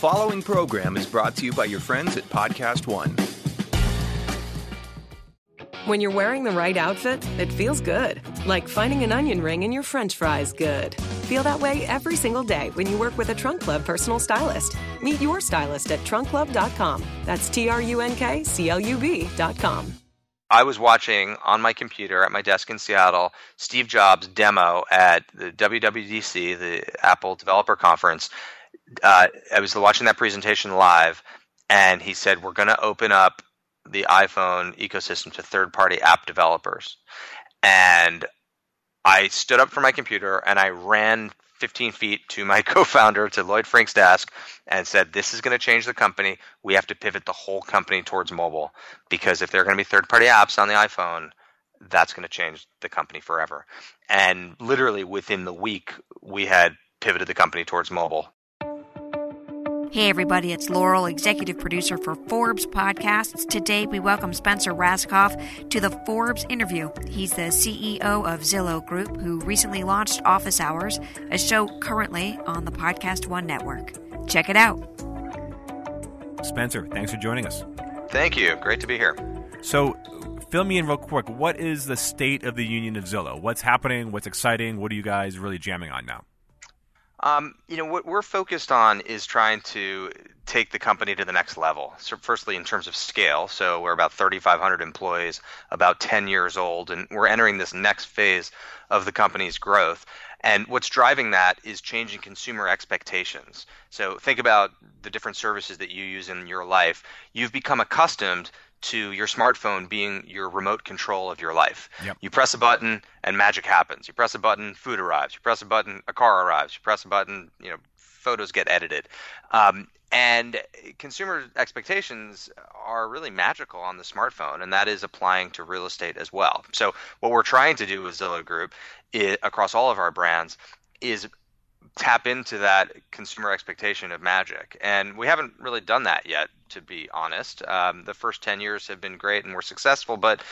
following program is brought to you by your friends at Podcast One. When you're wearing the right outfit, it feels good. Like finding an onion ring in your french fries good. Feel that way every single day when you work with a Trunk Club personal stylist. Meet your stylist at trunkclub.com. That's T R U N K C L U B.com. I was watching on my computer at my desk in Seattle Steve Jobs' demo at the WWDC, the Apple Developer Conference. Uh, I was watching that presentation live, and he said, We're going to open up the iPhone ecosystem to third party app developers. And I stood up from my computer and I ran 15 feet to my co-founder to Lloyd Frink's desk and said, "This is going to change the company. We have to pivot the whole company towards mobile because if there are going to be third-party apps on the iPhone, that's going to change the company forever." And literally within the week, we had pivoted the company towards mobile. Hey, everybody, it's Laurel, executive producer for Forbes Podcasts. Today, we welcome Spencer Rascoff to the Forbes interview. He's the CEO of Zillow Group, who recently launched Office Hours, a show currently on the Podcast One network. Check it out. Spencer, thanks for joining us. Thank you. Great to be here. So, fill me in real quick. What is the state of the union of Zillow? What's happening? What's exciting? What are you guys really jamming on now? Um, you know, what we're focused on is trying to take the company to the next level. So, firstly, in terms of scale, so we're about 3,500 employees, about 10 years old, and we're entering this next phase of the company's growth. And what's driving that is changing consumer expectations. So, think about the different services that you use in your life. You've become accustomed to your smartphone being your remote control of your life. Yep. You press a button and magic happens. You press a button, food arrives. You press a button, a car arrives. You press a button, you know, photos get edited. Um, and consumer expectations are really magical on the smartphone, and that is applying to real estate as well. So, what we're trying to do with Zillow Group is, across all of our brands is tap into that consumer expectation of magic. And we haven't really done that yet, to be honest. Um, the first 10 years have been great and we're successful, but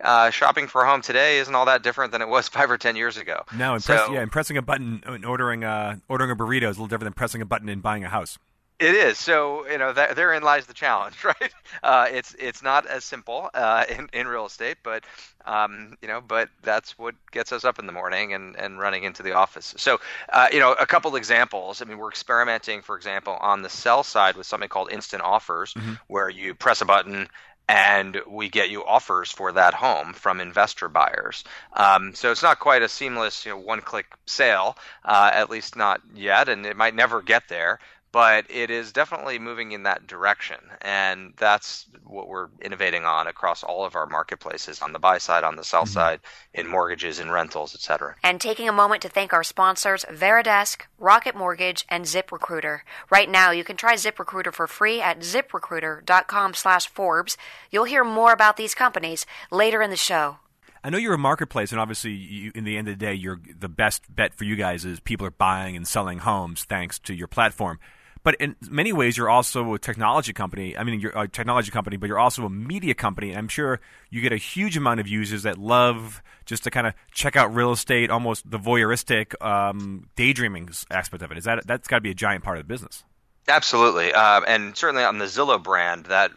uh, shopping for a home today isn't all that different than it was five or 10 years ago. No, and press, so, yeah, and pressing a button and ordering, uh, ordering a burrito is a little different than pressing a button and buying a house. It is so you know that, therein lies the challenge, right? Uh, it's it's not as simple uh, in in real estate, but um, you know, but that's what gets us up in the morning and and running into the office. So uh, you know, a couple examples. I mean, we're experimenting, for example, on the sell side with something called instant offers, mm-hmm. where you press a button and we get you offers for that home from investor buyers. Um, so it's not quite a seamless, you know, one-click sale, uh, at least not yet, and it might never get there but it is definitely moving in that direction and that's what we're innovating on across all of our marketplaces on the buy side on the sell mm-hmm. side in mortgages in rentals etc and taking a moment to thank our sponsors varidesk rocket mortgage and ziprecruiter right now you can try ziprecruiter for free at ziprecruiter.com slash forbes you'll hear more about these companies later in the show I know you're a marketplace, and obviously, you, in the end of the day, you're the best bet for you guys is people are buying and selling homes thanks to your platform. But in many ways, you're also a technology company. I mean, you're a technology company, but you're also a media company. I'm sure you get a huge amount of users that love just to kind of check out real estate, almost the voyeuristic um, daydreaming aspect of it. Is that that's got to be a giant part of the business? Absolutely, uh, and certainly on the Zillow brand, that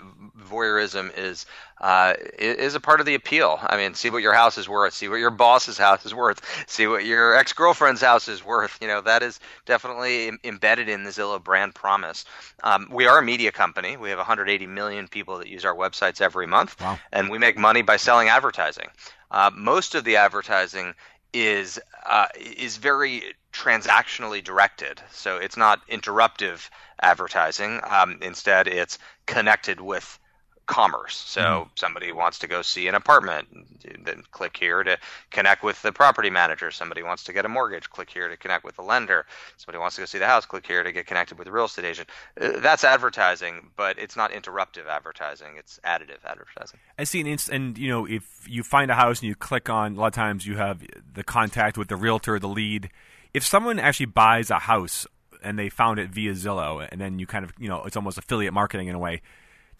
voyeurism is uh, is a part of the appeal. I mean, see what your house is worth, see what your boss's house is worth, see what your ex girlfriend's house is worth. You know, that is definitely Im- embedded in the Zillow brand promise. Um, we are a media company. We have 180 million people that use our websites every month, wow. and we make money by selling advertising. Uh, most of the advertising is uh, is very transactionally directed. So it's not interruptive advertising. Um, instead, it's connected with commerce. So mm-hmm. somebody wants to go see an apartment, then click here to connect with the property manager. Somebody wants to get a mortgage, click here to connect with the lender. Somebody wants to go see the house, click here to get connected with the real estate agent. Uh, that's advertising, but it's not interruptive advertising. It's additive advertising. I see an inst- and you know if you find a house and you click on a lot of times you have the contact with the realtor, the lead. If someone actually buys a house and they found it via Zillow, and then you kind of you know it's almost affiliate marketing in a way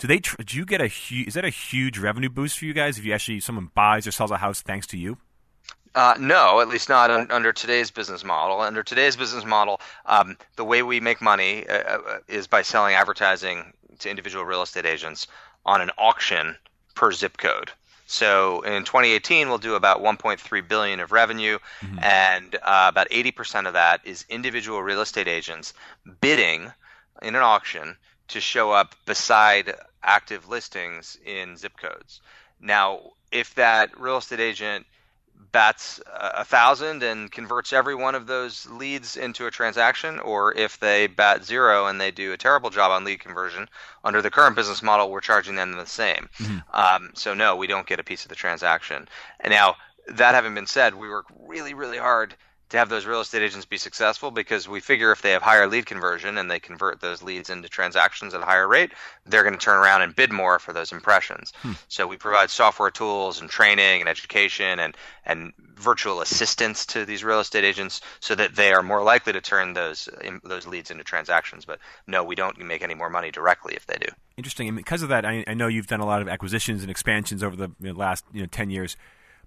do they? Do you get a huge? Is that a huge revenue boost for you guys if you actually someone buys or sells a house thanks to you? Uh, no, at least not un- under today's business model. Under today's business model, um, the way we make money uh, uh, is by selling advertising to individual real estate agents on an auction per zip code. So in 2018, we'll do about 1.3 billion of revenue, mm-hmm. and uh, about 80% of that is individual real estate agents bidding in an auction to show up beside active listings in zip codes. Now, if that real estate agent bats a thousand and converts every one of those leads into a transaction, or if they bat zero and they do a terrible job on lead conversion, under the current business model, we're charging them the same. Mm-hmm. Um, so no, we don't get a piece of the transaction. And now that having been said, we work really, really hard to have those real estate agents be successful because we figure if they have higher lead conversion and they convert those leads into transactions at a higher rate, they're going to turn around and bid more for those impressions. Hmm. So we provide software tools and training and education and and virtual assistance to these real estate agents so that they are more likely to turn those those leads into transactions. But no, we don't make any more money directly if they do. Interesting. And because of that, I, I know you've done a lot of acquisitions and expansions over the you know, last you know ten years.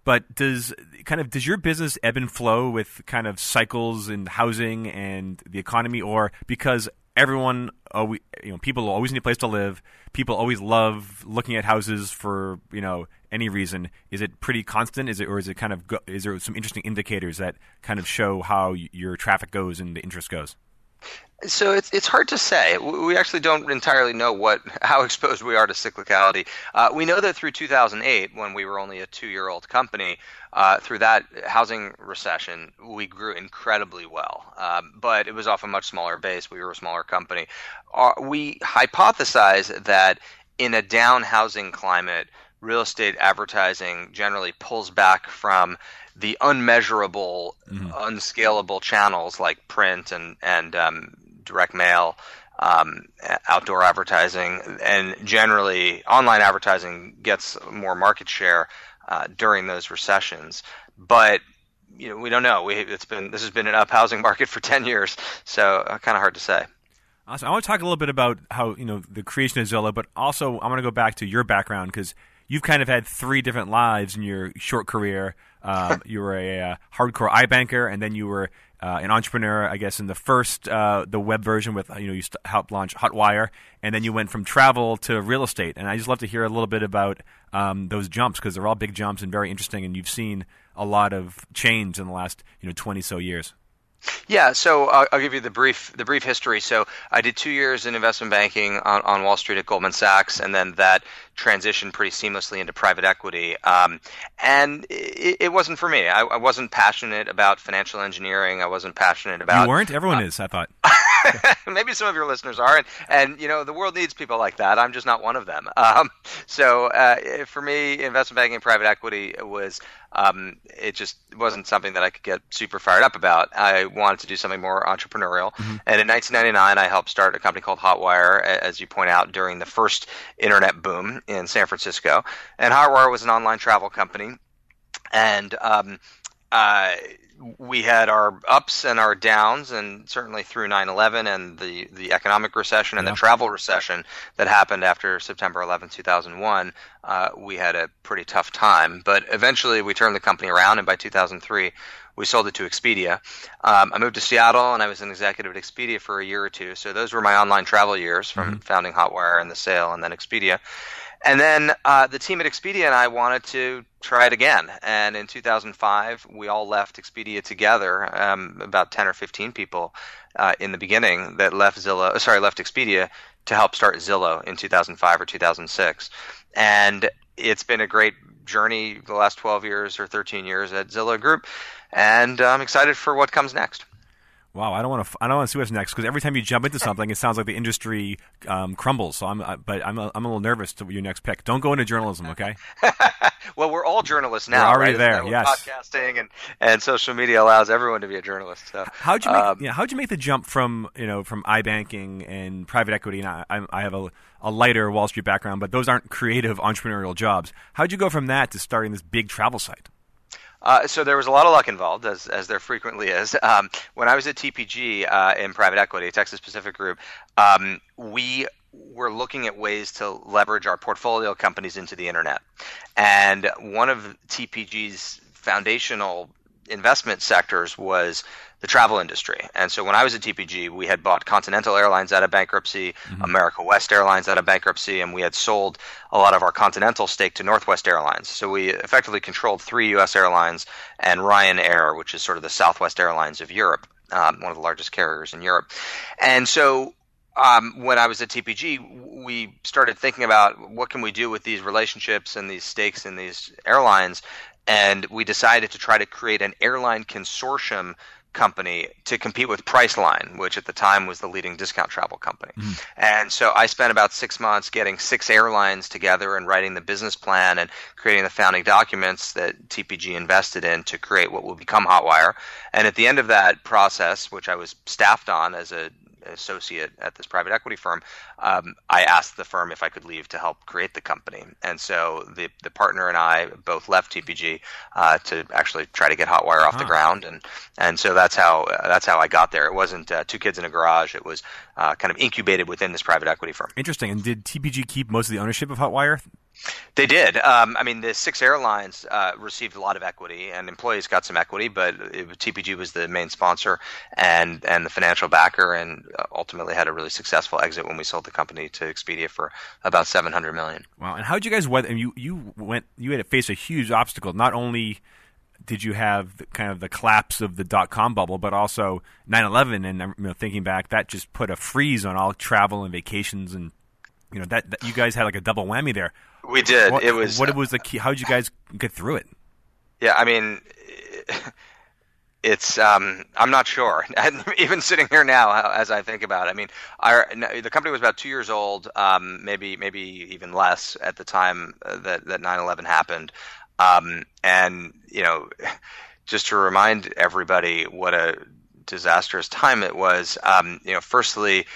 But does kind of does your business ebb and flow with kind of cycles in housing and the economy, or because everyone, always, you know, people always need a place to live. People always love looking at houses for you know any reason. Is it pretty constant? Is it or is it kind of is there some interesting indicators that kind of show how your traffic goes and the interest goes? So it's it's hard to say. We actually don't entirely know what how exposed we are to cyclicality. Uh, we know that through 2008, when we were only a two-year-old company, uh, through that housing recession, we grew incredibly well. Um, but it was off a much smaller base. We were a smaller company. Uh, we hypothesize that in a down housing climate, real estate advertising generally pulls back from the unmeasurable, mm-hmm. unscalable channels like print and and um, direct mail, um, outdoor advertising, and generally online advertising gets more market share uh, during those recessions. But you know, we don't know. We it's been this has been an up housing market for ten years, so uh, kind of hard to say. Awesome. I want to talk a little bit about how you know the creation of Zillow, but also I want to go back to your background because you've kind of had three different lives in your short career. Um, you were a, uh, hardcore iBanker, and then you were uh, an entrepreneur, I guess, in the first uh, the web version with you know you helped launch Hotwire, and then you went from travel to real estate. And I just love to hear a little bit about um, those jumps because they're all big jumps and very interesting. And you've seen a lot of change in the last you know twenty so years. Yeah, so I'll, I'll, give you the brief the brief history. So I did two years in investment banking on, on Wall Street at Goldman Sachs, and then that transitioned pretty seamlessly into private equity. Um, and it, it, wasn't for me. I, I, wasn't passionate about financial engineering. I wasn't passionate about. You weren't. Everyone uh, is. I thought. maybe some of your listeners are, and, and you know the world needs people like that. I'm just not one of them. Um, so uh, for me, investment banking and private equity was um, it just wasn't something that I could get super fired up about. I wanted to do something more entrepreneurial, mm-hmm. and in 1999, I helped start a company called Hotwire, as you point out, during the first internet boom in San Francisco. And Hotwire was an online travel company, and um, uh, we had our ups and our downs, and certainly through 9/11 and the the economic recession and yeah. the travel recession that happened after September 11, 2001, uh, we had a pretty tough time. But eventually, we turned the company around, and by 2003, we sold it to Expedia. Um, I moved to Seattle, and I was an executive at Expedia for a year or two. So those were my online travel years from mm-hmm. founding Hotwire and the sale, and then Expedia. And then uh, the team at Expedia and I wanted to try it again. And in 2005, we all left Expedia together, um, about 10 or 15 people uh, in the beginning that left Zillow, sorry, left Expedia to help start Zillow in 2005 or 2006. And it's been a great journey the last 12 years or 13 years at Zillow Group. And I'm excited for what comes next. Wow, I don't want to. I don't want to see what's next because every time you jump into something, it sounds like the industry um, crumbles. So I'm, I, but I'm, a, I'm a little nervous to your next pick. Don't go into journalism, okay? well, we're all journalists now. We're already right? there. Yes, podcasting and, and social media allows everyone to be a journalist. So how'd you make? Um, yeah, how'd you make the jump from you know from iBanking and private equity? And I, I have a, a lighter Wall Street background, but those aren't creative entrepreneurial jobs. How'd you go from that to starting this big travel site? Uh, so there was a lot of luck involved, as, as there frequently is. Um, when I was at TPG uh, in private equity, Texas Pacific Group, um, we were looking at ways to leverage our portfolio companies into the internet. And one of TPG's foundational investment sectors was the travel industry. And so when I was at TPG, we had bought Continental Airlines out of bankruptcy, mm-hmm. America West Airlines out of bankruptcy, and we had sold a lot of our Continental stake to Northwest Airlines. So we effectively controlled three U.S. airlines and Ryanair, which is sort of the Southwest Airlines of Europe, um, one of the largest carriers in Europe. And so um, when I was at TPG, we started thinking about what can we do with these relationships and these stakes in these airlines, and we decided to try to create an airline consortium company to compete with Priceline, which at the time was the leading discount travel company. Mm. And so I spent about six months getting six airlines together and writing the business plan and creating the founding documents that TPG invested in to create what will become Hotwire. And at the end of that process, which I was staffed on as a associate at this private equity firm, um, I asked the firm if I could leave to help create the company. And so the the partner and I both left TPG uh, to actually try to get Hotwire off huh. the ground, and and so that's how that's how I got there. It wasn't uh, two kids in a garage. It was uh, kind of incubated within this private equity firm. Interesting. And did TPG keep most of the ownership of Hotwire? They did. Um, I mean, the six airlines uh, received a lot of equity, and employees got some equity, but it, TPG was the main sponsor and and the financial backer, and uh, ultimately had a really successful exit when we sold the company to Expedia for about seven hundred million. Wow! And how did you guys weather? You you went you had to face a huge obstacle. Not only did you have kind of the collapse of the dot com bubble, but also 9/11, and you know, thinking back, that just put a freeze on all travel and vacations, and you know that, that you guys had like a double whammy there. We did. What, it was what was the key? How did you guys get through it? Yeah, I mean, it's um, I'm not sure. even sitting here now, as I think about it, I mean, our the company was about two years old, um, maybe maybe even less at the time uh, that that 9/11 happened, um, and you know, just to remind everybody what a disastrous time it was. Um, you know, firstly,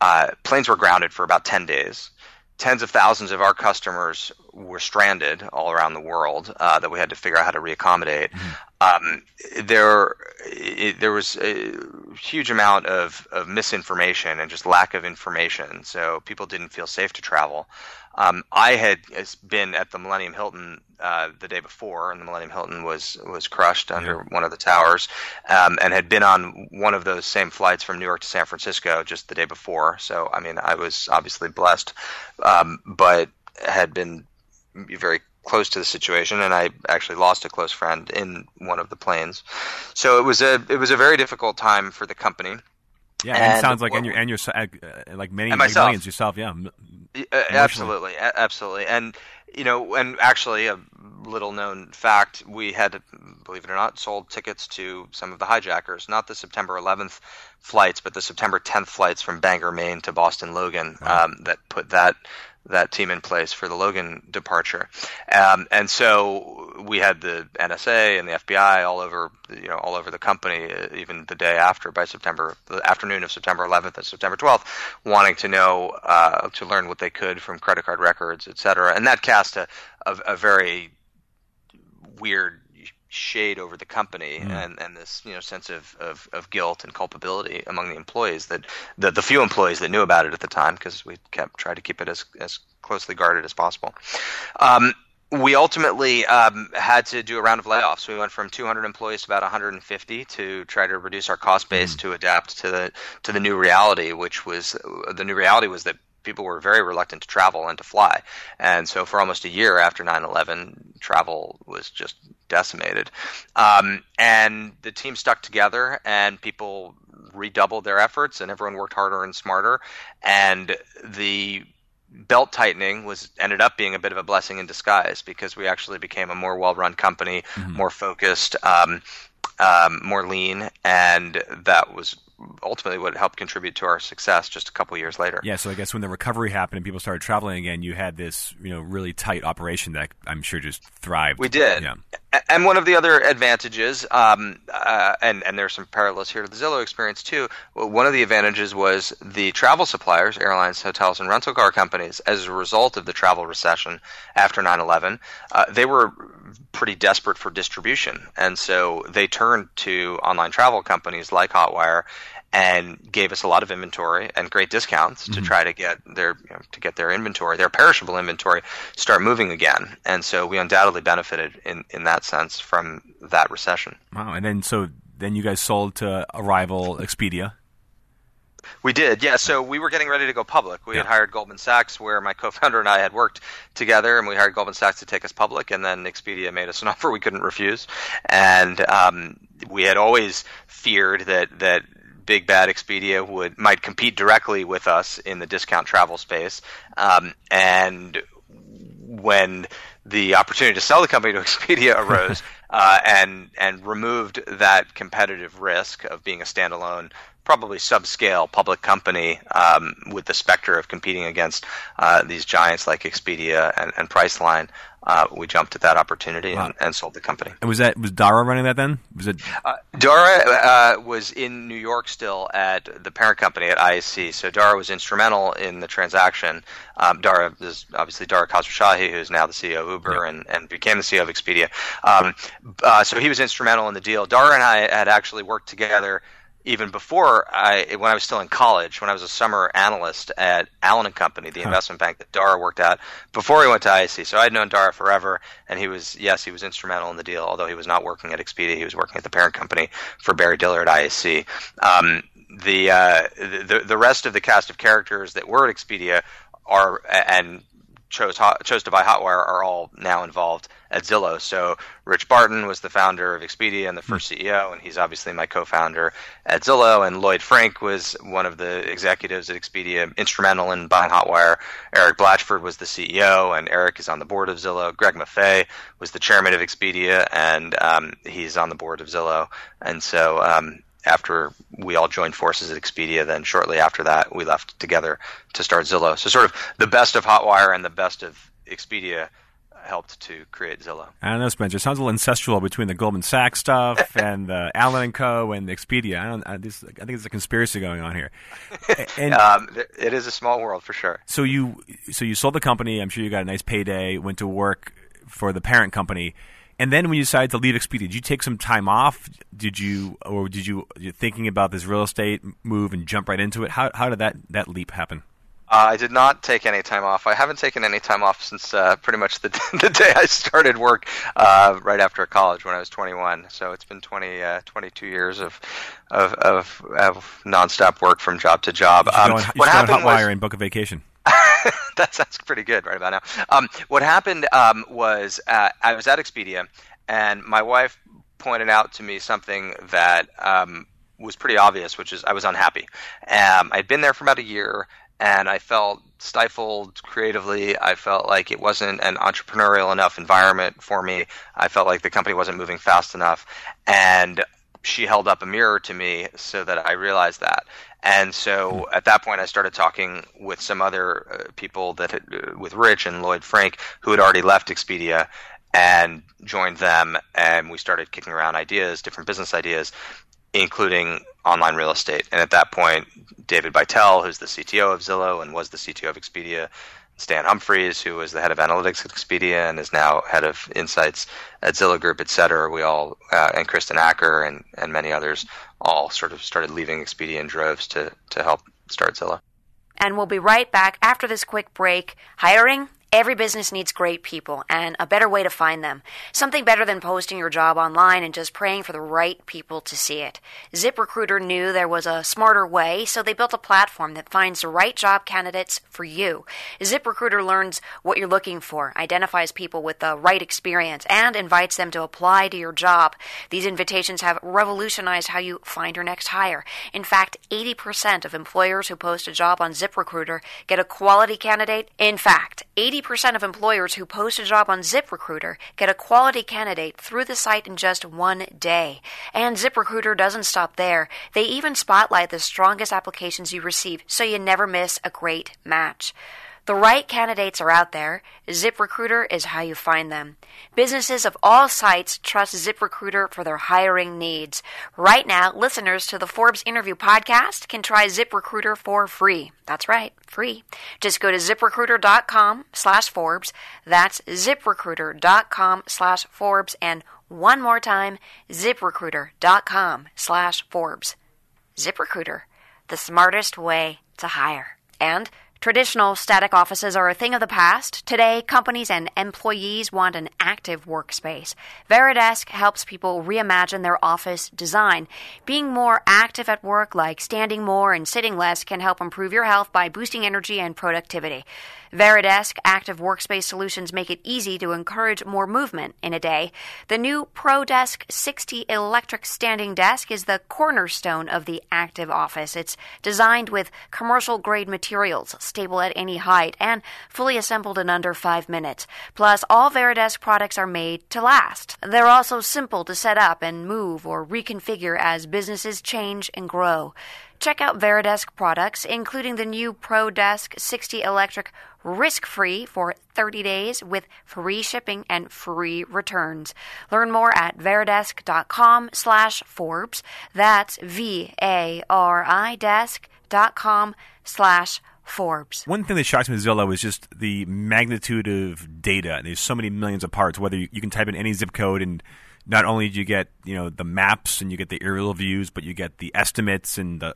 uh, planes were grounded for about 10 days tens of thousands of our customers were stranded all around the world uh, that we had to figure out how to reaccommodate. Mm-hmm. Um, there, it, there was a huge amount of, of misinformation and just lack of information, so people didn't feel safe to travel. Um, I had been at the Millennium Hilton uh, the day before, and the Millennium Hilton was was crushed under yeah. one of the towers, um, and had been on one of those same flights from New York to San Francisco just the day before. So, I mean, I was obviously blessed, um, but had been very close to the situation, and I actually lost a close friend in one of the planes. So it was a it was a very difficult time for the company. Yeah, and, and sounds like and your and your uh, like many, many millions yourself. Yeah, uh, absolutely, absolutely, and you know, and actually, a little known fact: we had, believe it or not, sold tickets to some of the hijackers, not the September 11th flights, but the September 10th flights from Bangor, Maine to Boston Logan. Wow. Um, that put that that team in place for the Logan departure. Um, and so we had the NSA and the FBI all over, you know, all over the company, uh, even the day after, by September, the afternoon of September 11th and September 12th, wanting to know, uh, to learn what they could from credit card records, et cetera. And that cast a, a, a very weird shade over the company mm. and, and this you know sense of, of, of, guilt and culpability among the employees that the, the few employees that knew about it at the time because we kept tried to keep it as, as closely guarded as possible. Um, we ultimately um, had to do a round of layoffs. We went from 200 employees to about 150 to try to reduce our cost base mm. to adapt to the to the new reality, which was the new reality was that people were very reluctant to travel and to fly. And so for almost a year after 9/11, travel was just decimated. Um, and the team stuck together, and people redoubled their efforts, and everyone worked harder and smarter. And the belt tightening was ended up being a bit of a blessing in disguise because we actually became a more well-run company, mm-hmm. more focused, um, um, more lean, and that was ultimately what helped contribute to our success just a couple years later. Yeah, so I guess when the recovery happened and people started traveling again, you had this you know really tight operation that I'm sure just thrived. We did. Yeah. And one of the other advantages, um, uh, and and there's some parallels here to the Zillow experience too. One of the advantages was the travel suppliers, airlines, hotels, and rental car companies, as a result of the travel recession after 9/11, uh, they were pretty desperate for distribution, and so they turned to online travel companies like Hotwire and gave us a lot of inventory and great discounts mm-hmm. to try to get their you know, to get their inventory, their perishable inventory, start moving again. And so we undoubtedly benefited in in that sense from that recession. Wow! And then so then you guys sold to a rival Expedia. We did, yeah. So we were getting ready to go public. We yeah. had hired Goldman Sachs, where my co-founder and I had worked together, and we hired Goldman Sachs to take us public. And then Expedia made us an offer we couldn't refuse, and um, we had always feared that that big bad Expedia would might compete directly with us in the discount travel space, um, and when the opportunity to sell the company to Expedia arose uh, and and removed that competitive risk of being a standalone probably subscale public company um, with the specter of competing against uh, these giants like Expedia and, and Priceline. Uh, we jumped at that opportunity wow. and, and, sold the company. And was that was Dara running that then? Was it? Uh, Dara uh, was in New York still at the parent company at IAC. So Dara was instrumental in the transaction. Um, Dara is obviously Dara Khosrowshahi, who's now the CEO of Uber and, and became the CEO of Expedia. Um, uh, so he was instrumental in the deal. Dara and I had actually worked together even before I, when I was still in college, when I was a summer analyst at Allen and Company, the huh. investment bank that Dara worked at, before he went to IAC. So I had known Dara forever, and he was, yes, he was instrumental in the deal. Although he was not working at Expedia, he was working at the parent company for Barry Diller at IAC. Um, the, uh, the the rest of the cast of characters that were at Expedia are and chose chose to buy Hotwire are all now involved at Zillow. So Rich Barton was the founder of Expedia and the first hmm. CEO, and he's obviously my co-founder at Zillow. And Lloyd Frink was one of the executives at Expedia, instrumental in buying Hotwire. Eric Blachford was the CEO, and Eric is on the board of Zillow. Greg Maffei was the chairman of Expedia, and um, he's on the board of Zillow. And so um, after we all joined forces at Expedia, then shortly after that, we left together to start Zillow. So, sort of the best of Hotwire and the best of Expedia helped to create Zillow. I don't know, Spencer. It sounds a little incestual between the Goldman Sachs stuff and the Allen and Co. and Expedia. I don't. I, this, I think there's a conspiracy going on here. And um, it is a small world for sure. So you, so you sold the company. I'm sure you got a nice payday. Went to work for the parent company. And then when you decided to leave Expedia, did you take some time off? Did you, or did you, you thinking about this real estate move and jump right into it? How how did that that leap happen? Uh, I did not take any time off. I haven't taken any time off since uh, pretty much the, the day I started work uh, right after college when I was 21. So it's been 20, uh, 22 years of, of, of, of nonstop work from job to job. Um, what happened was, and book a vacation. that sounds pretty good right about now. Um, what happened um, was uh, I was at Expedia, and my wife pointed out to me something that um, was pretty obvious, which is I was unhappy. Um, I'd been there for about a year, and I felt stifled creatively. I felt like it wasn't an entrepreneurial enough environment for me. I felt like the company wasn't moving fast enough, and she held up a mirror to me so that I realized that. And so hmm. at that point, I started talking with some other uh, people that had, uh, with Rich and Lloyd Frink, who had already left Expedia and joined them. And we started kicking around ideas, different business ideas, including online real estate. And at that point, David Beitel, who's the CTO of Zillow and was the CTO of Expedia, Stan Humphries, who was the head of analytics at Expedia and is now head of insights at Zillow Group, et cetera. We all, uh, and Kristen Acker and, and many others, all sort of started leaving Expedia in droves to, to help start Zillow. And we'll be right back after this quick break. Hiring Every business needs great people and a better way to find them. Something better than posting your job online and just praying for the right people to see it. ZipRecruiter knew there was a smarter way, so they built a platform that finds the right job candidates for you. ZipRecruiter learns what you're looking for, identifies people with the right experience, and invites them to apply to your job. These invitations have revolutionized how you find your next hire. In fact, 80% of employers who post a job on ZipRecruiter get a quality candidate. In fact, 80 80% of employers who post a job on ZipRecruiter get a quality candidate through the site in just one day. And ZipRecruiter doesn't stop there. They even spotlight the strongest applications you receive so you never miss a great match. The right candidates are out there. ZipRecruiter is how you find them. Businesses of all sites trust ZipRecruiter for their hiring needs. Right now, listeners to the Forbes Interview podcast can try ZipRecruiter for free. That's right, free. Just go to ziprecruiter.com slash Forbes. That's ziprecruiter.com slash Forbes. And one more time, ziprecruiter.com slash Forbes. ZipRecruiter, the smartest way to hire. And Traditional static offices are a thing of the past. Today, companies and employees want an active workspace. Varidesk helps people reimagine their office design. Being more active at work, like standing more and sitting less, can help improve your health by boosting energy and productivity. Varidesk active workspace solutions make it easy to encourage more movement in a day. The new ProDesk 60 electric standing desk is the cornerstone of the active office. It's designed with commercial grade materials, stable at any height, and fully assembled in under five minutes. Plus, all Varidesk products are made to last. They're also simple to set up and move or reconfigure as businesses change and grow. Check out Varidesk products, including the new ProDesk 60 electric risk free for 30 days with free shipping and free returns. Learn more at varidesk.com slash Forbes. That's V A R I desk.com slash Forbes. One thing that shocks me with Zillow is just the magnitude of data. There's so many millions of parts, whether you, you can type in any zip code and not only do you get you know the maps and you get the aerial views, but you get the estimates and the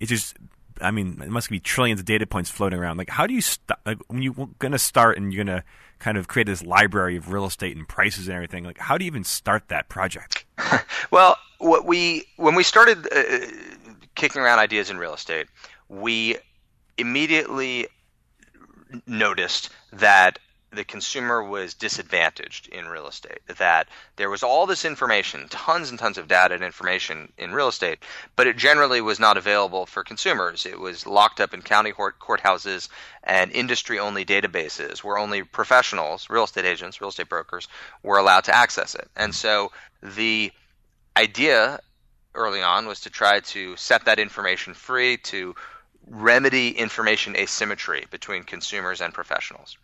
it's just I mean it must be trillions of data points floating around. Like how do you st- like when you're going to start and you're going to kind of create this library of real estate and prices and everything? Like how do you even start that project? well, what we when we started uh, kicking around ideas in real estate, we immediately noticed that the consumer was disadvantaged in real estate. That there was all this information, tons and tons of data and information in real estate, but it generally was not available for consumers. It was locked up in county court, courthouses and industry only databases where only professionals, real estate agents, real estate brokers, were allowed to access it. And so the idea early on was to try to set that information free to remedy information asymmetry between consumers and professionals.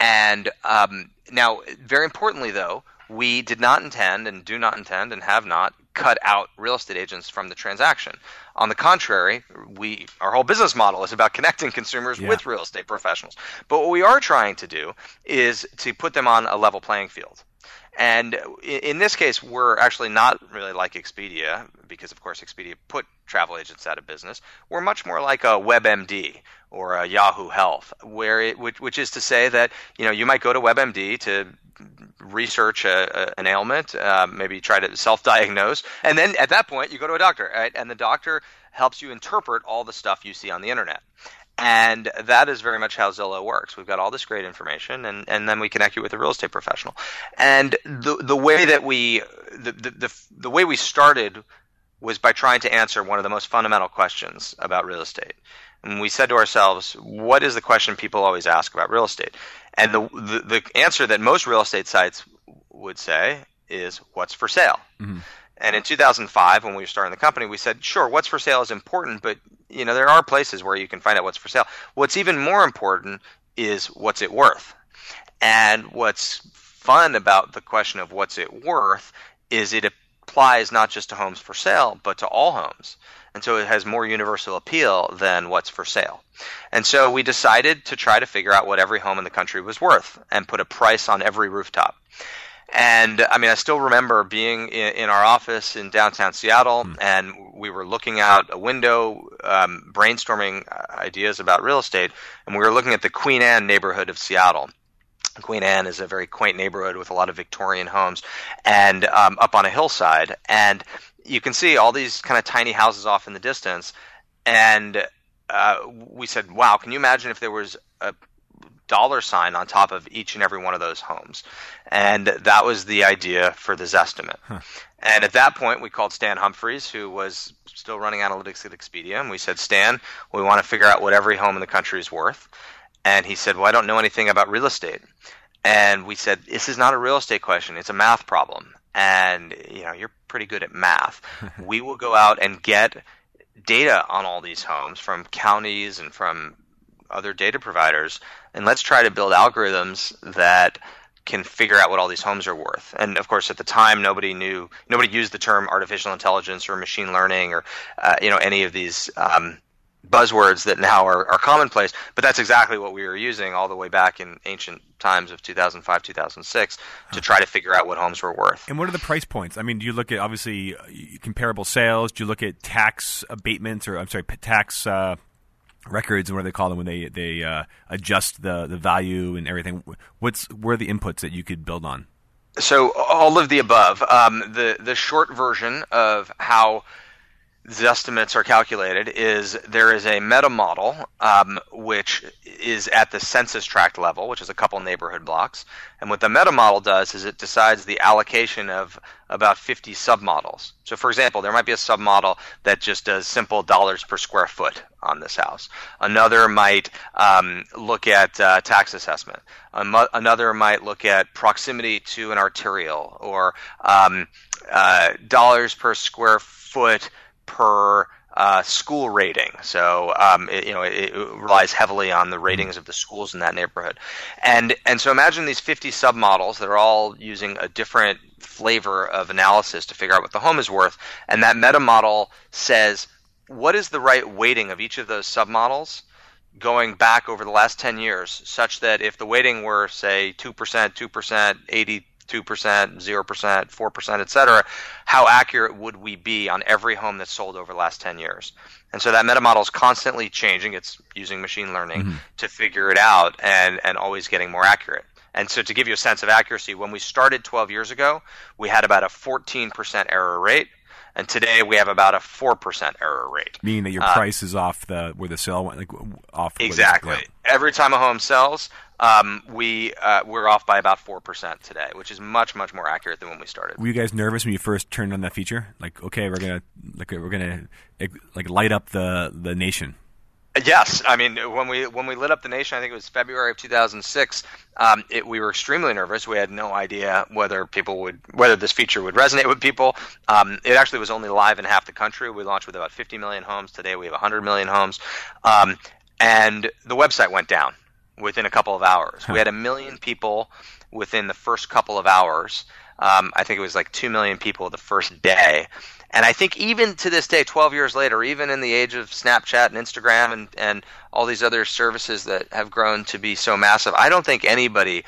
And um, now, very importantly, though, we did not intend and do not intend and have not cut out real estate agents from the transaction. On the contrary, we our whole business model is about connecting consumers yeah. with real estate professionals. But what we are trying to do is to put them on a level playing field. And in this case, we're actually not really like Expedia because, of course, Expedia put travel agents out of business. We're much more like a WebMD or a Yahoo Health, where it, which, which is to say that you know you might go to WebMD to research a, a, an ailment, uh, maybe try to self-diagnose, and then at that point you go to a doctor, right? And the doctor helps you interpret all the stuff you see on the internet. And that is very much how Zillow works. We've got all this great information, and, and then we connect you with a real estate professional. And the the way that we the, the, the, the way we started was by trying to answer one of the most fundamental questions about real estate. And we said to ourselves, what is the question people always ask about real estate? And the the, the answer that most real estate sites would say is, what's for sale? Mm-hmm. And in 2005, when we were starting the company, we said, sure, what's for sale is important, but you know there are places where you can find out what's for sale. What's even more important is what's it worth. And what's fun about the question of what's it worth is it applies not just to homes for sale, but to all homes. And so it has more universal appeal than what's for sale. And so we decided to try to figure out what every home in the country was worth and put a price on every rooftop. And I mean, I still remember being in, in our office in downtown Seattle, mm. and we were looking out a window, um, brainstorming uh, ideas about real estate, and we were looking at the Queen Anne neighborhood of Seattle. Queen Anne is a very quaint neighborhood with a lot of Victorian homes, and um, up on a hillside, and you can see all these kind of tiny houses off in the distance, and uh, we said, "Wow, can you imagine if there was a dollar sign on top of each and every one of those homes. And that was the idea for the Zestimate. Huh. And at that point, we called Stan Humphries, who was still running analytics at Expedia, and we said, Stan, we want to figure out what every home in the country is worth. And he said, Well, I don't know anything about real estate. And we said, This is not a real estate question, it's a math problem. And you know, you're pretty good at math. we will go out and get data on all these homes from counties and from other data providers, and let's try to build algorithms that can figure out what all these homes are worth. And of course, at the time, nobody knew, nobody used the term artificial intelligence or machine learning or uh, you know any of these um, buzzwords that now are, are commonplace, but that's exactly what we were using all the way back in ancient times of 2005, 2006 to try to figure out what homes were worth. And what are the price points? I mean, do you look at obviously uh, comparable sales? Do you look at tax abatements or I'm sorry, tax uh, records and what do they call them when they they uh, adjust the the value and everything? What's where are the inputs that you could build on? So all of the above. Um, the the short version of how the estimates are calculated is there is a meta model um, which is at the census tract level, which is a couple neighborhood blocks. And what the meta model does is it decides the allocation of about 50 submodels. So, for example, there might be a submodel that just does simple dollars per square foot on this house. Another might um, look at uh, tax assessment. Another might look at proximity to an arterial or um, uh, dollars per square foot per uh, school rating. So um, it, you know it, it, relies heavily on the ratings of the schools in that neighborhood, and and so imagine these 50 submodels that are all using a different flavor of analysis to figure out what the home is worth, and that meta model says what is the right weighting of each of those submodels going back over the last 10 years, such that if the weighting were say 2%, 2%, 80 2%, 0%, 4%, et cetera, how accurate would we be on every home that's sold over the last 10 years? And so that meta model is constantly changing. It's using machine learning mm-hmm. to figure it out and, and always getting more accurate. And so to give you a sense of accuracy, when we started 12 years ago, we had about a 14% error rate. And today we have about a four percent error rate, meaning that your uh, price is off the where the sale went, like off. Exactly. Every time a home sells, um, we uh, we're off by about four percent today, which is much much more accurate than when we started. Were you guys nervous when you first turned on that feature? Like, okay, we're gonna like we're gonna like light up the the nation. Yes, I mean when we when we lit up the nation, I think it was February of 2006. Um, it, we were extremely nervous. We had no idea whether people would whether this feature would resonate with people. Um, it actually was only live in half the country. We launched with about 50 million homes. Today we have 100 million homes, um, and the website went down within a couple of hours. Huh. We had a million people within the first couple of hours. Um, I think it was like 2 million people the first day. And I think even to this day, 12 years later, even in the age of Snapchat and Instagram and, and all these other services that have grown to be so massive, I don't think anybody,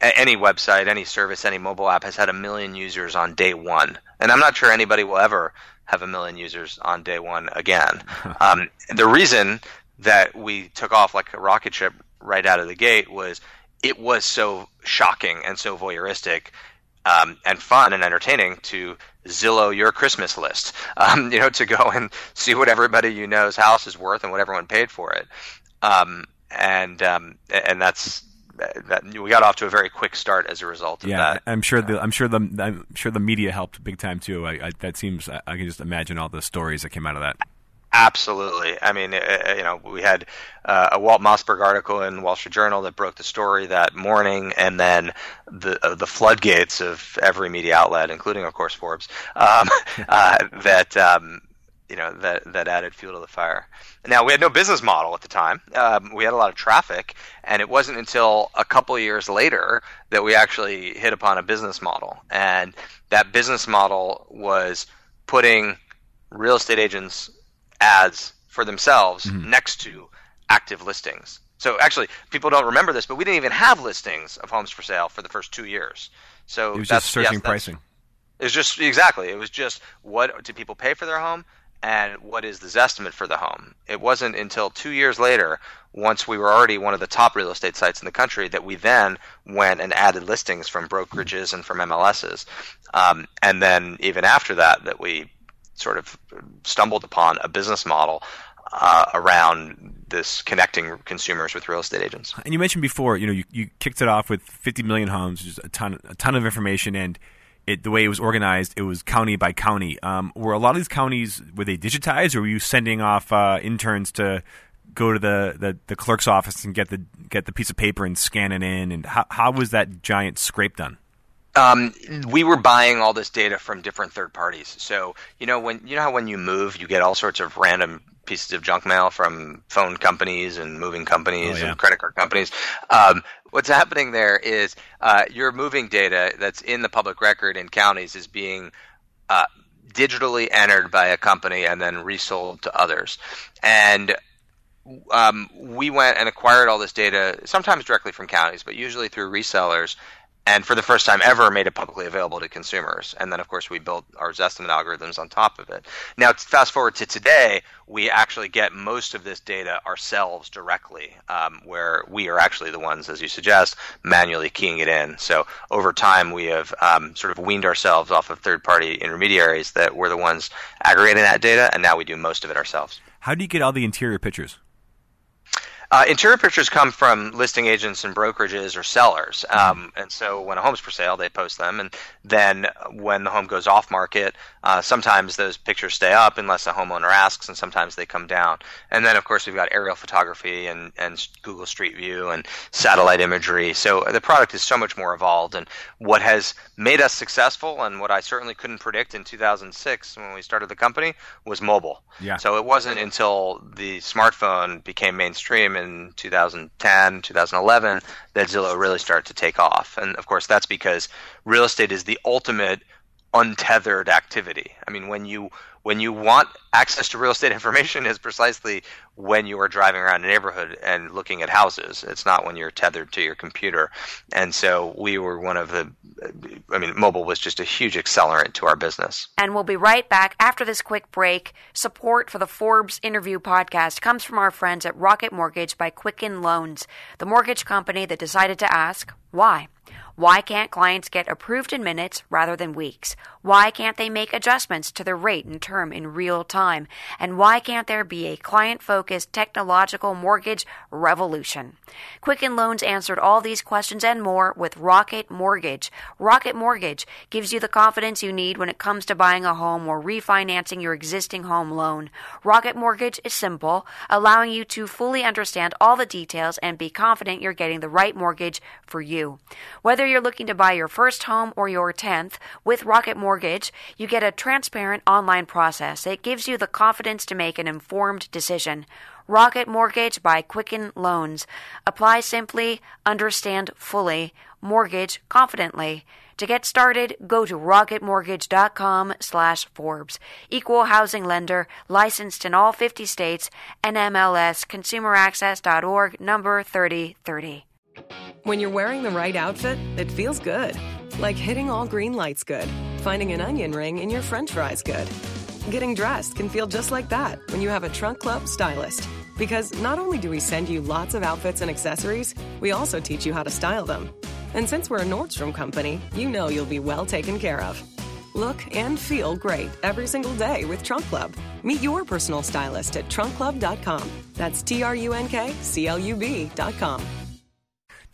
any website, any service, any mobile app has had a million users on day one. And I'm not sure anybody will ever have a million users on day one again. um, the reason that we took off like a rocket ship right out of the gate was it was so shocking and so voyeuristic um, and fun and entertaining to Zillow your Christmas list. Um, you know, to go and see what everybody you know's house is worth and what everyone paid for it. Um, and um, and that's that we got off to a very quick start as a result of yeah, that. I'm sure the I'm sure the I'm sure the media helped big time too. I, I, that seems I, I can just imagine all the stories that came out of that. Absolutely. I mean, uh, uh, you know, we had uh, a Walt Mossberg article in Wall Street Journal that broke the story that morning, and then the uh, the floodgates of every media outlet, including, of course, Forbes, um, uh, that um, you know that that added fuel to the fire. Now we had no business model at the time. Um, we had a lot of traffic, and it wasn't until a couple years later that we actually hit upon a business model, and that business model was putting real estate agents ads for themselves mm-hmm. next to active listings. So actually, people don't remember this, but we didn't even have listings of homes for sale for the first two years. So it was just searching yes, pricing. It was just exactly. It was just what do people pay for their home, and what is the estimate for the home. It wasn't until two years later, once we were already one of the top real estate sites in the country, that we then went and added listings from brokerages and from MLSs, um, and then even after that, that we sort of stumbled upon a business model uh, around this connecting consumers with real estate agents. And you mentioned before, you know, you, you kicked it off with 50 million homes, just a ton, a ton of information, and it, the way it was organized, it was county by county. Um, were a lot of these counties were they digitized, or were you sending off uh, interns to go to the, the, the, clerk's office and get the get the piece of paper and scan it in? And how how was that giant scrape done? Um, we were buying all this data from different third parties. So you know when you know how when you move, you get all sorts of random pieces of junk mail from phone companies and moving companies oh, yeah. and credit card companies. Um, what's happening there is uh, your moving data that's in the public record in counties is being uh, digitally entered by a company and then resold to others. And um, we went and acquired all this data, sometimes directly from counties, but usually through resellers, and for the first time ever made it publicly available to consumers. And then, of course, we built our Zestimate algorithms on top of it. Now, fast forward to today, we actually get most of this data ourselves directly, um, where we are actually the ones, as you suggest, manually keying it in. So over time, we have um, sort of weaned ourselves off of third-party intermediaries that were the ones aggregating that data, and now we do most of it ourselves. How do you get all the interior pictures? Uh, interior pictures come from listing agents and brokerages or sellers. Mm-hmm. Um, and so when a home's for sale, they post them. And then when the home goes off market, uh, sometimes those pictures stay up unless the homeowner asks, and sometimes they come down. And then, of course, we've got aerial photography and, and Google Street View and satellite imagery. So the product is so much more evolved. And what has made us successful, and what I certainly couldn't predict in 2006 when we started the company, was mobile. Yeah. So it wasn't until the smartphone became mainstream in 2010, 2011 that Zillow really started to take off. And of course, that's because real estate is the ultimate untethered activity. I mean, when you when you want access to real estate information is precisely when you are driving around a neighborhood and looking at houses. It's not when you're tethered to your computer. And so we were one of the I mean, mobile was just a huge accelerant to our business. And we'll be right back after this quick break. Support for the Forbes interview podcast comes from our friends at Rocket Mortgage by Quicken Loans, the mortgage company that decided to ask why. Why can't clients get approved in minutes rather than weeks? Why can't they make adjustments to their rate and term in real time? And why can't there be a client focused technological mortgage revolution? Quicken Loans answered all these questions and more with Rocket Mortgage. Rocket Mortgage gives you the confidence you need when it comes to buying a home or refinancing your existing home loan. Rocket Mortgage is simple, allowing you to fully understand all the details and be confident you're getting the right mortgage for you. Whether you're looking to buy your first home or your 10th, with Rocket Mortgage, you get a transparent online process that gives you the confidence to make an informed decision. Rocket Mortgage by Quicken Loans. Apply simply, understand fully, mortgage confidently. To get started, go to rocketmortgage.com slash Forbes. Equal housing lender, licensed in all 50 states, NMLS, consumeraccess.org, number 3030. When you're wearing the right outfit, it feels good. Like hitting all green lights good. Finding an onion ring in your french fries good. Getting dressed can feel just like that when you have a Trunk Club stylist. Because not only do we send you lots of outfits and accessories, we also teach you how to style them. And since we're a Nordstrom company, you know you'll be well taken care of. Look and feel great every single day with Trunk Club. Meet your personal stylist at trunkclub.com. That's T R U N K C L U B.com.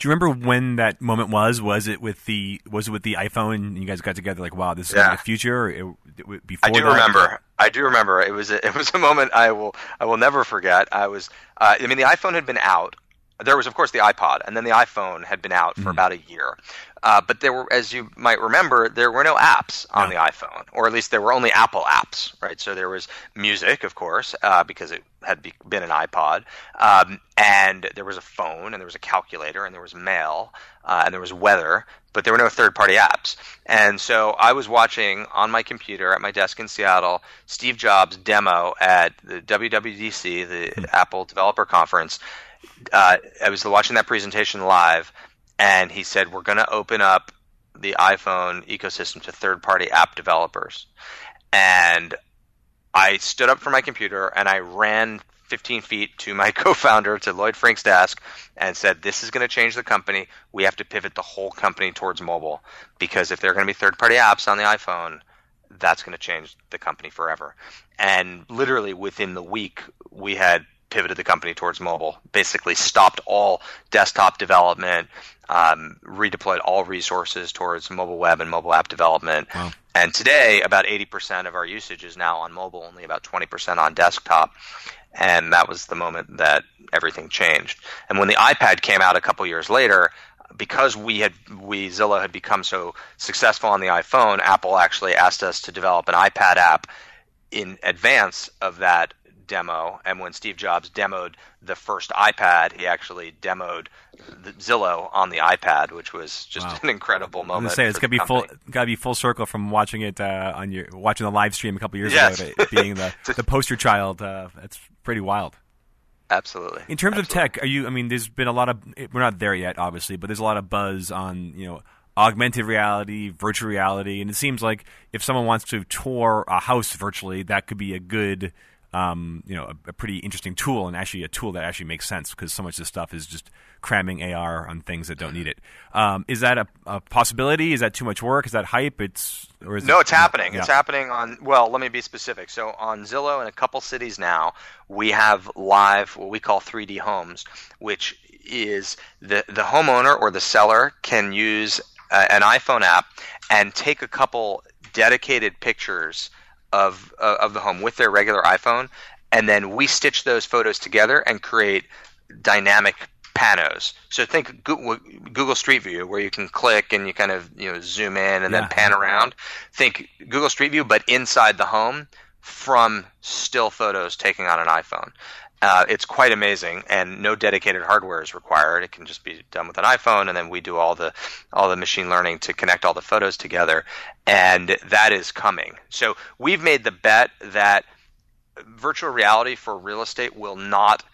Do you remember when that moment was? Was it with the was it with the iPhone? And you guys got together like, wow, this is Yeah. the future. It, it, before I do that? remember. I do remember. It was a, it was a moment I will I will never forget. I was uh, I mean the iPhone had been out. There was of course the iPod, and then the iPhone had been out for about a year. Uh, but there were, as you might remember, there were no apps on the iPhone, or at least there were only Apple apps, right? So there was music, of course, uh, because it had be, been an iPod, um, and there was a phone, and there was a calculator, and there was mail, uh, and there was weather, but there were no third-party apps. And so I was watching on my computer at my desk in Seattle Steve Jobs' demo at the WWDC, the Apple Developer Conference. Uh, I was watching that presentation live, and he said, "We're going to open up the iPhone ecosystem to third-party app developers." And I stood up from my computer and I ran 15 feet to my co-founder, to Lloyd Frink's desk, and said, "This is going to change the company. We have to pivot the whole company towards mobile because if there are going to be third-party apps on the iPhone." That's going to change the company forever. And literally within the week, we had pivoted the company towards mobile, basically stopped all desktop development, um, redeployed all resources towards mobile web and mobile app development. And today, about 80% of our usage is now on mobile, only about 20% on desktop. And that was the moment that everything changed. And when the iPad came out a couple years later, because we had we Zillow had become so successful on the iPhone, Apple actually asked us to develop an iPad app in advance of that demo. And when Steve Jobs demoed the first iPad, he actually demoed the Zillow on the iPad, which was just Wow. an incredible moment. I'm gonna say it's gonna be full, gotta be full circle from watching it uh, on your watching the live stream a couple years Yes. ago to being the the poster child. Uh, it's pretty wild. Absolutely. In terms Absolutely. of tech, are you? I mean, there's been a lot of. We're not there yet, obviously, but there's a lot of buzz on you know augmented reality, virtual reality, and it seems like if someone wants to tour a house virtually, that could be a good. Um, you know, a, a pretty interesting tool, and actually a tool that actually makes sense because so much of this stuff is just cramming AR on things that don't need it. Um, is that a, a, possibility? Is that too much work? Is that hype? It's or is no, it, it's happening. Yeah. It's happening on. Well, let me be specific. So on Zillow in a couple cities now, we have live what we call 3D homes, which is the the homeowner or the seller can use uh, an iPhone app and take a couple dedicated pictures of uh, of the home with their regular iPhone, and then we stitch those photos together and create dynamic panos. So think Google, Google Street View, where you can click and you kind of you know zoom in and Yeah. then pan around. Think Google Street View, but inside the home from still photos taken on an iPhone. Uh, it's quite amazing, and no dedicated hardware is required. It can just be done with an iPhone, and then we do all the all the machine learning to connect all the photos together, and that is coming. So we've made the bet that virtual reality for real estate will not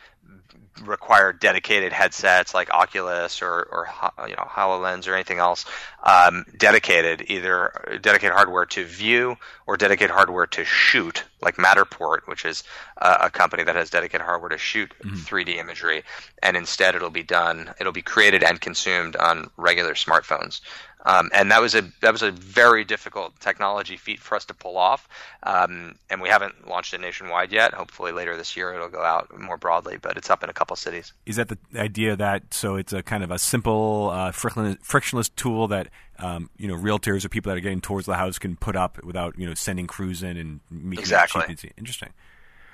require dedicated headsets like Oculus or, or you know Hololens or anything else um, dedicated either dedicated hardware to view or dedicated hardware to shoot like Matterport which is uh, a company that has dedicated hardware to shoot 3D imagery. And instead it'll be done it'll be created and consumed on regular smartphones um, and that was a that was a very difficult technology feat for us to pull off, um, and we haven't launched it nationwide yet. Hopefully later this year it'll go out more broadly, but it's up in a couple cities. Is that the idea that so it's a kind of a simple, uh, frictionless, frictionless tool that um, you know realtors or people that are getting towards the house can put up without you know sending crews in and making Exactly. Interesting.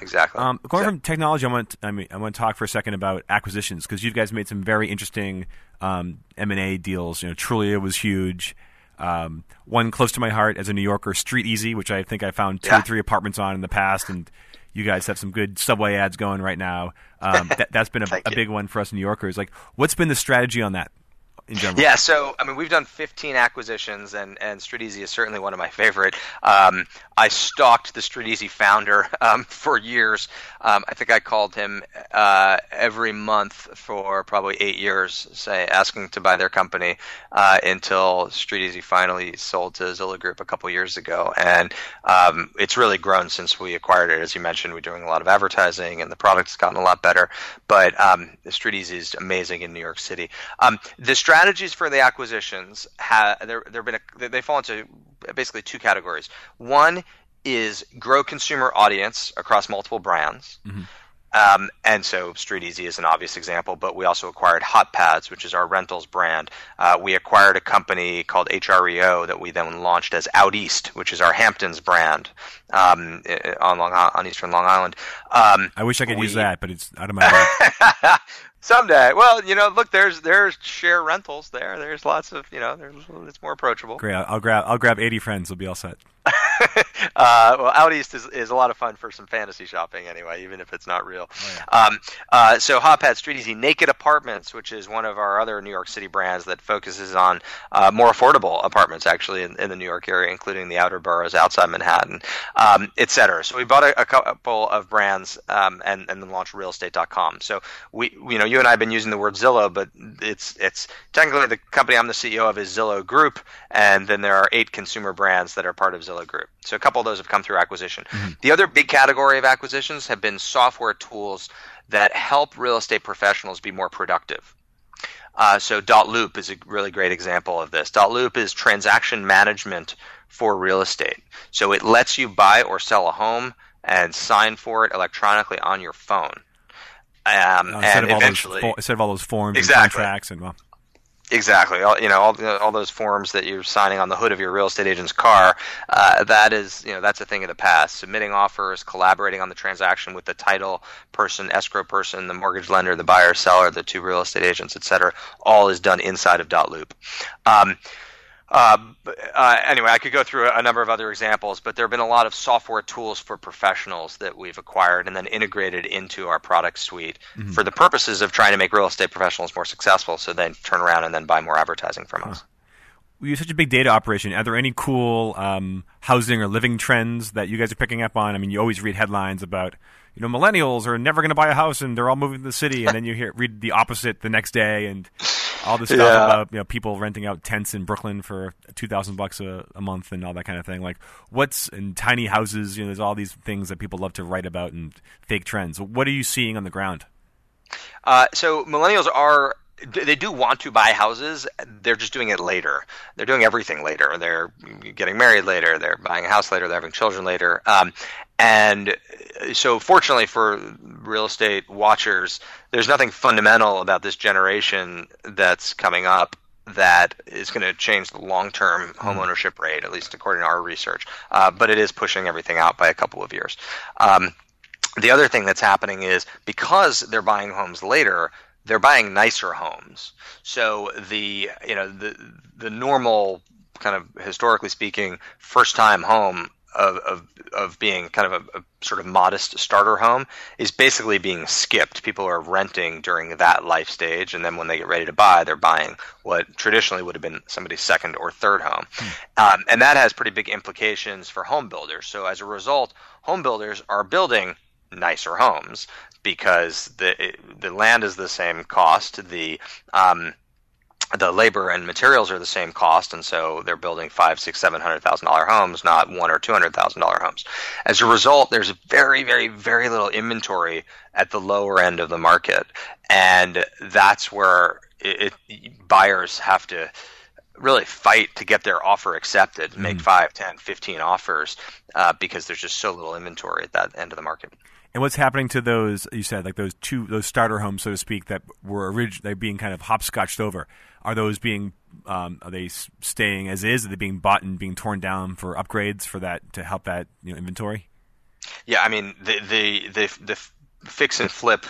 Exactly. Um, going Exact- from technology, I want I mean I want to talk for a second about acquisitions because you guys made some very interesting um, M and A deals. You know, Trulia was huge. Um, one close to my heart as a New Yorker, Street Easy, which I think I found two Yeah. or three apartments on in the past, and you guys have some good subway ads going right now. Um, that, that's been a, a big one for us New Yorkers. Like, what's been the strategy on that in general? Yeah, so I mean, we've done 15 acquisitions, and and Street Easy is certainly one of my favorite. Um, I stalked the Street Easy founder um, for years. Um, I think I called him uh, every month for probably eight years, say asking to buy their company uh, until Street Easy finally sold to Zillow Group a couple years ago, and um, it's really grown since we acquired it. As you mentioned, we're doing a lot of advertising, and the product's gotten a lot better. But um, Street Easy is amazing in New York City. Um, the strategies for the acquisitions ha- there there been a, they fall into basically two categories. One is grow consumer audience across multiple brands. Mm-hmm. Um, and so Street Easy is an obvious example, but we also acquired Hot Pads, which is our rentals brand. Uh, we acquired a company called HREO that we then launched as Out East, which is our Hamptons brand um, on Long on Eastern Long Island. Um, I wish I could use that, but it's out of my. Someday. Well, you know, look, there's there's share rentals there. There's lots of you know, there's it's more approachable. Great. I'll, I'll grab I'll grab 80 friends. We'll be all set. uh, well, out east is, is a lot of fun for some fantasy shopping anyway, even if it's not real. Oh, um, uh, so Hotpad Street Easy, Naked Apartments, which is one of our other New York City brands that focuses on uh, more affordable apartments actually in, in the New York area, including the outer boroughs outside Manhattan, um, et cetera. So we bought a, a couple of brands um, and, and then launched realestate.com. So we, you know, you and I have been using the word Zillow, but it's it's technically the company I'm the CEO of is Zillow Group, and then there are eight consumer brands that are part of Zillow Group. So a couple of those have come through acquisition. The other big category of acquisitions have been software tools that help real estate professionals be more productive. Uh, so Dot Loop is a really great example of this. Dot Loop is transaction management for real estate. So it lets you buy or sell a home and sign for it electronically on your phone. Um, Uh, instead and of all eventually, those instead of all those forms Exactly. and contracts and well, Exactly. All, you know, all, all those forms that you're signing on the hood of your real estate agent's car, uh, that is, you know, that's a thing of the past. Submitting offers, collaborating on the transaction with the title person, escrow person, the mortgage lender, the buyer, seller, the two real estate agents, et cetera, all is done inside of Dot Loop. Um, uh, uh, anyway, I could go through a number of other examples, but there have been a lot of software tools for professionals that we've acquired and then integrated into our product suite for the purposes of trying to make real estate professionals more successful. So then turn around and then buy more advertising from us. We're such a big data operation. Are there any cool um, housing or living trends that you guys are picking up on? I mean, you always read headlines about you know millennials are never going to buy a house and they're all moving to the city, and then you hear read the opposite the next day, and all this stuff Yeah. about you know people renting out tents in Brooklyn for two thousand bucks a a month and all that kind of thing. Like what's in tiny houses? You know, there's all these things that people love to write about and fake trends. What are you seeing on the ground? Uh, so millennials are they do want to buy houses. They're just doing it later. They're doing everything later. They're getting married later. They're buying a house later. They're having children later. Um, and so, fortunately for real estate watchers, there's nothing fundamental about this generation that's coming up that is going to change the long-term home ownership rate, at least according to our research. Uh, but it is pushing everything out by a couple of years. Um, the other thing that's happening is because they're buying homes later, they're buying nicer homes. So the you know the the normal kind of historically speaking first time home of, of of being kind of a, a sort of modest starter home is basically being skipped. People are renting during that life stage, and then when they get ready to buy, they're buying what traditionally would have been somebody's second or third home, um, and that has pretty big implications for home builders. So as a result, home builders are building nicer homes because the the land is the same cost, the um, the labor and materials are the same cost, and so they're building five, six, seven hundred thousand dollar homes, not one or two hundred thousand dollar homes. As a result, there's very, very, very little inventory at the lower end of the market, and that's where it, it buyers have to really fight to get their offer accepted, make five, ten, fifteen offers, uh, because there's just so little inventory at that end of the market. And what's happening to those you said like those two those starter homes so to speak that were originally being kind of hopscotched over? Are those being um, are they staying as is? Are they being bought and being torn down for upgrades for that to help that you know inventory? Yeah, I mean the the the the fix and flip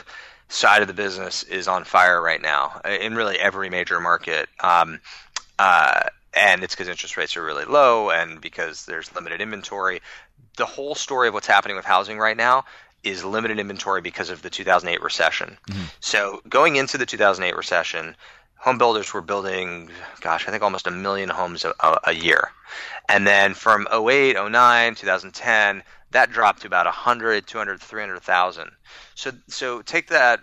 side of the business is on fire right now in really every major market. Um, uh, and it's because interest rates are really low and because there's limited inventory. The whole story of what's happening with housing right now is limited inventory because of the 2008 recession. Mm-hmm. So going into the 2008 recession, home builders were building, gosh, I think almost a million homes a, a, a year. And then from 08, 09, 2010, that dropped to about 100, 200, 300,000. So, so take that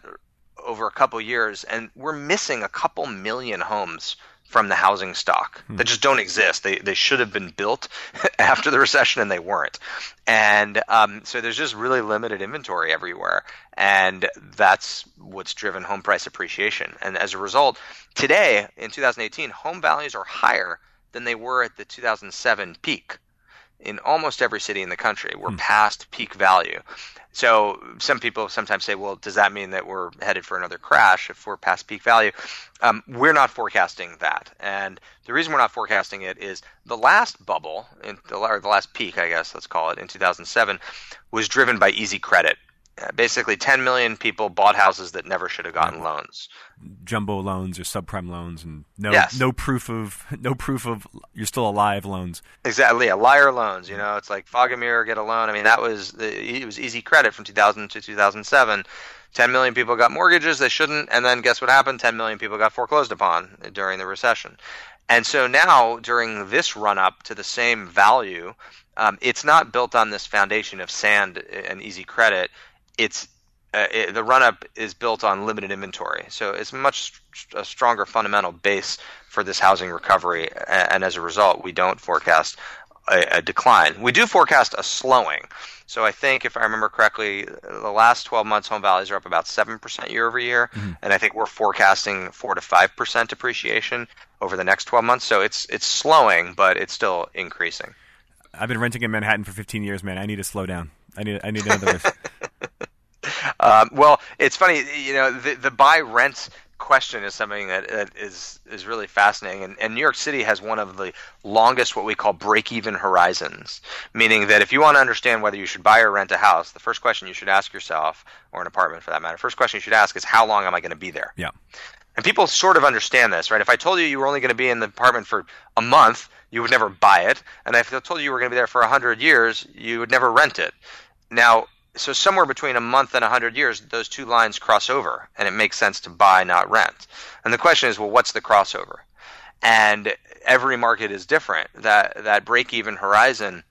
over a couple years, and we're missing a couple million homes from the housing stock that just don't exist. They they should have been built after the recession and they weren't. And um, so there's just really limited inventory everywhere, and that's what's driven home price appreciation. And as a result, today in 2018, home values are higher than they were at the 2007 peak in almost every city in the country. We're past peak value. So some people sometimes say, well, does that mean that we're headed for another crash if we're past peak value? Um, we're not forecasting that. And the reason we're not forecasting it is the last bubble, the, or the last peak, I guess, let's call it, in 2007, was driven by easy credit. Basically, 10 million people bought houses that never should have gotten loans. Jumbo loans or subprime loans and no Yes. no proof of no proof of you're still alive loans. Exactly, yeah, liar loans. You know, it's like fog and mirror, get a loan. I mean, that was it was easy credit from 2000 to 2007. 10 million people got mortgages they shouldn't, and then guess what happened? 10 million people got foreclosed upon during the recession. And so now, during this run up to the same value, um, it's not built on this foundation of sand and easy credit. It's uh, it, the run up is built on limited inventory. So it's much st- a stronger fundamental base for this housing recovery. a- And as a result, we don't forecast a, a decline. We do forecast a slowing. So I think, if I remember correctly, the last 12 months home values are up about 7% year over year. And I think we're forecasting 4 to 5% appreciation over the next 12 months. So it's, it's slowing, but it's still increasing. I've been renting in Manhattan for 15 years, man. I need to slow down. I need I need another Um, well, it's funny, you know, the, the buy rent question is something that, that is is really fascinating, and, and New York City has one of the longest what we call break even horizons, meaning that if you want to understand whether you should buy or rent a house, the first question you should ask yourself, or an apartment for that matter, first question you should ask is how long am I going to be there? Yeah. And people sort of understand this, right? If I told you you were only going to be in the apartment for a month, you would never buy it. And if I told you you were going to be there for 100 years, you would never rent it. Now, so somewhere between a month and 100 years, those two lines cross over, and it makes sense to buy, not rent. And the question is, well, what's the crossover? and every market is different. That that break even horizon.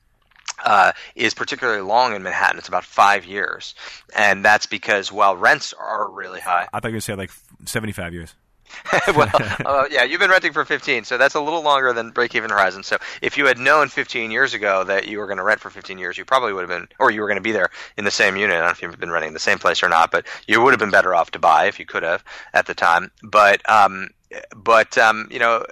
Uh, is particularly long in Manhattan. It's about five years, and that's because while rents are really high. I thought you say like seventy-five years. well, uh, yeah, you've been renting for 15, so that's a little longer than break-even horizon. So if you had known 15 years ago that you were going to rent for 15 years, you probably would have been, or you were going to be there in the same unit. I don't know if you've been renting the same place or not, but you would have been better off to buy if you could have at the time. But um, but um, you know,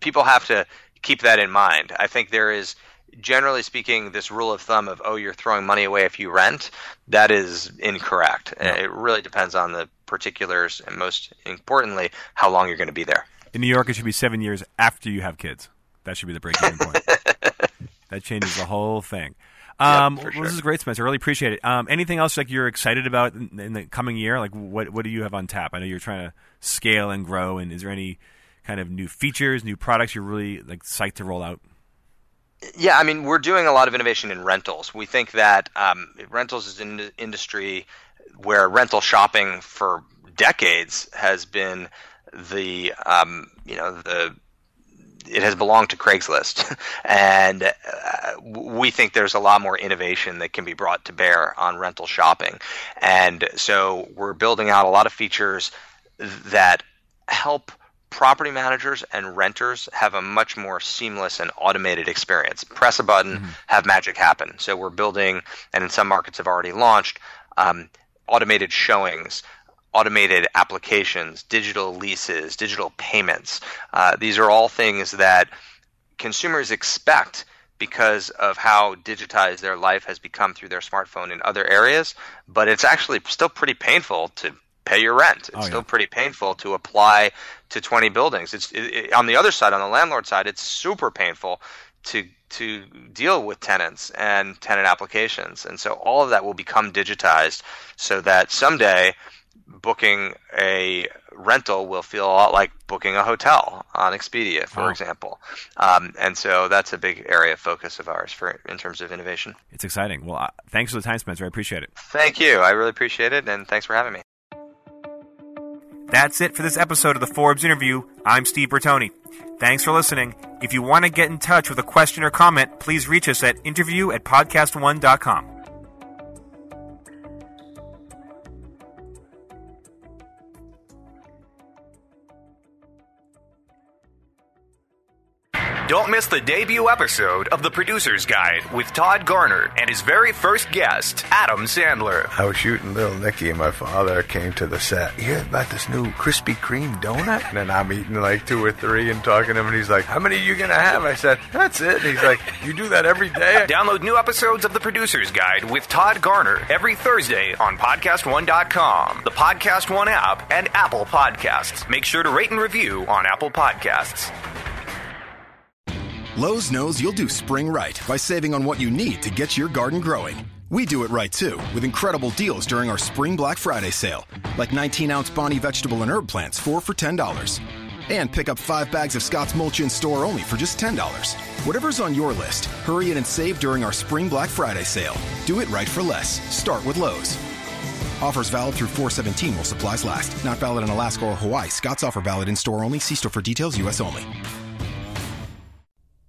people have to keep that in mind. I think there is generally speaking, this rule of thumb of oh, you're throwing money away if you rent, that is incorrect. It really depends on the particulars, and most importantly, how long you're going to be there. In New York, it should be seven years after you have kids. That should be the break-even point. that changes the whole thing. Um, yep, well, This is great, Spencer. I really appreciate it. Um, anything else like you're excited about in, in, the coming year? Like what what do you have on tap? I know you're trying to scale and grow. And is there any kind of new features, new products you're really like psyched to roll out? Yeah, I mean, we're doing a lot of innovation in rentals. We think that um, rentals is an industry where rental shopping for decades has been the um, you know the it has belonged to Craigslist, and uh, we think there's a lot more innovation that can be brought to bear on rental shopping, and so we're building out a lot of features that help property managers and renters have a much more seamless and automated experience. Press a button, mm-hmm. have magic happen. So we're building, and in some markets have already launched, um, automated showings, automated applications, digital leases, digital payments. Uh, these are all things that consumers expect because of how digitized their life has become through their smartphone in other areas, but it's actually still pretty painful to pay your rent. It's oh, yeah. still pretty painful to apply to 20 buildings. It's it, it, on the other side, on the landlord side, it's super painful to to deal with tenants and tenant applications. And so all of that will become digitized so that someday booking a rental will feel a lot like booking a hotel on Expedia, for wow. example. Um, and so that's a big area of focus of ours for in terms of innovation. It's exciting. Well, uh, thanks for the time, Spencer. I appreciate it. Thank you. I really appreciate it, and thanks for having me. That's it for this episode of the Forbes interview. I'm Steve Bertoni. Thanks for listening. If you want to get in touch with a question or comment, please reach us at interview at podcastone.com. Don't miss the debut episode of The Producer's Guide with Todd Garner and his very first guest, Adam Sandler. I was shooting Little Nicky, and my father came to the set. You hear about this new Krispy Kreme donut? And then I'm eating like two or three and talking to him, and he's like, How many are you going to have? I said, That's it. And he's like, You do that every day? Download new episodes of The Producer's Guide with Todd Garner every Thursday on PodcastOne.com, the Podcast One app, and Apple Podcasts. Make sure to rate and review on Apple Podcasts. Lowe's knows you'll do spring right by saving on what you need to get your garden growing. We do it right too, with incredible deals during our Spring Black Friday sale, like 19 ounce Bonnie vegetable and herb plants, 4 for $10. And pick up 5 bags of Scott's Mulch in store only for just $10. Whatever's on your list, hurry in and save during our Spring Black Friday sale. Do it right for less. Start with Lowe's. Offers valid through 417 while supplies last. Not valid in Alaska or Hawaii. Scott's offer valid in store only. See store for details, U.S. only.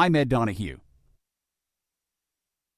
I'm Ed Donahue.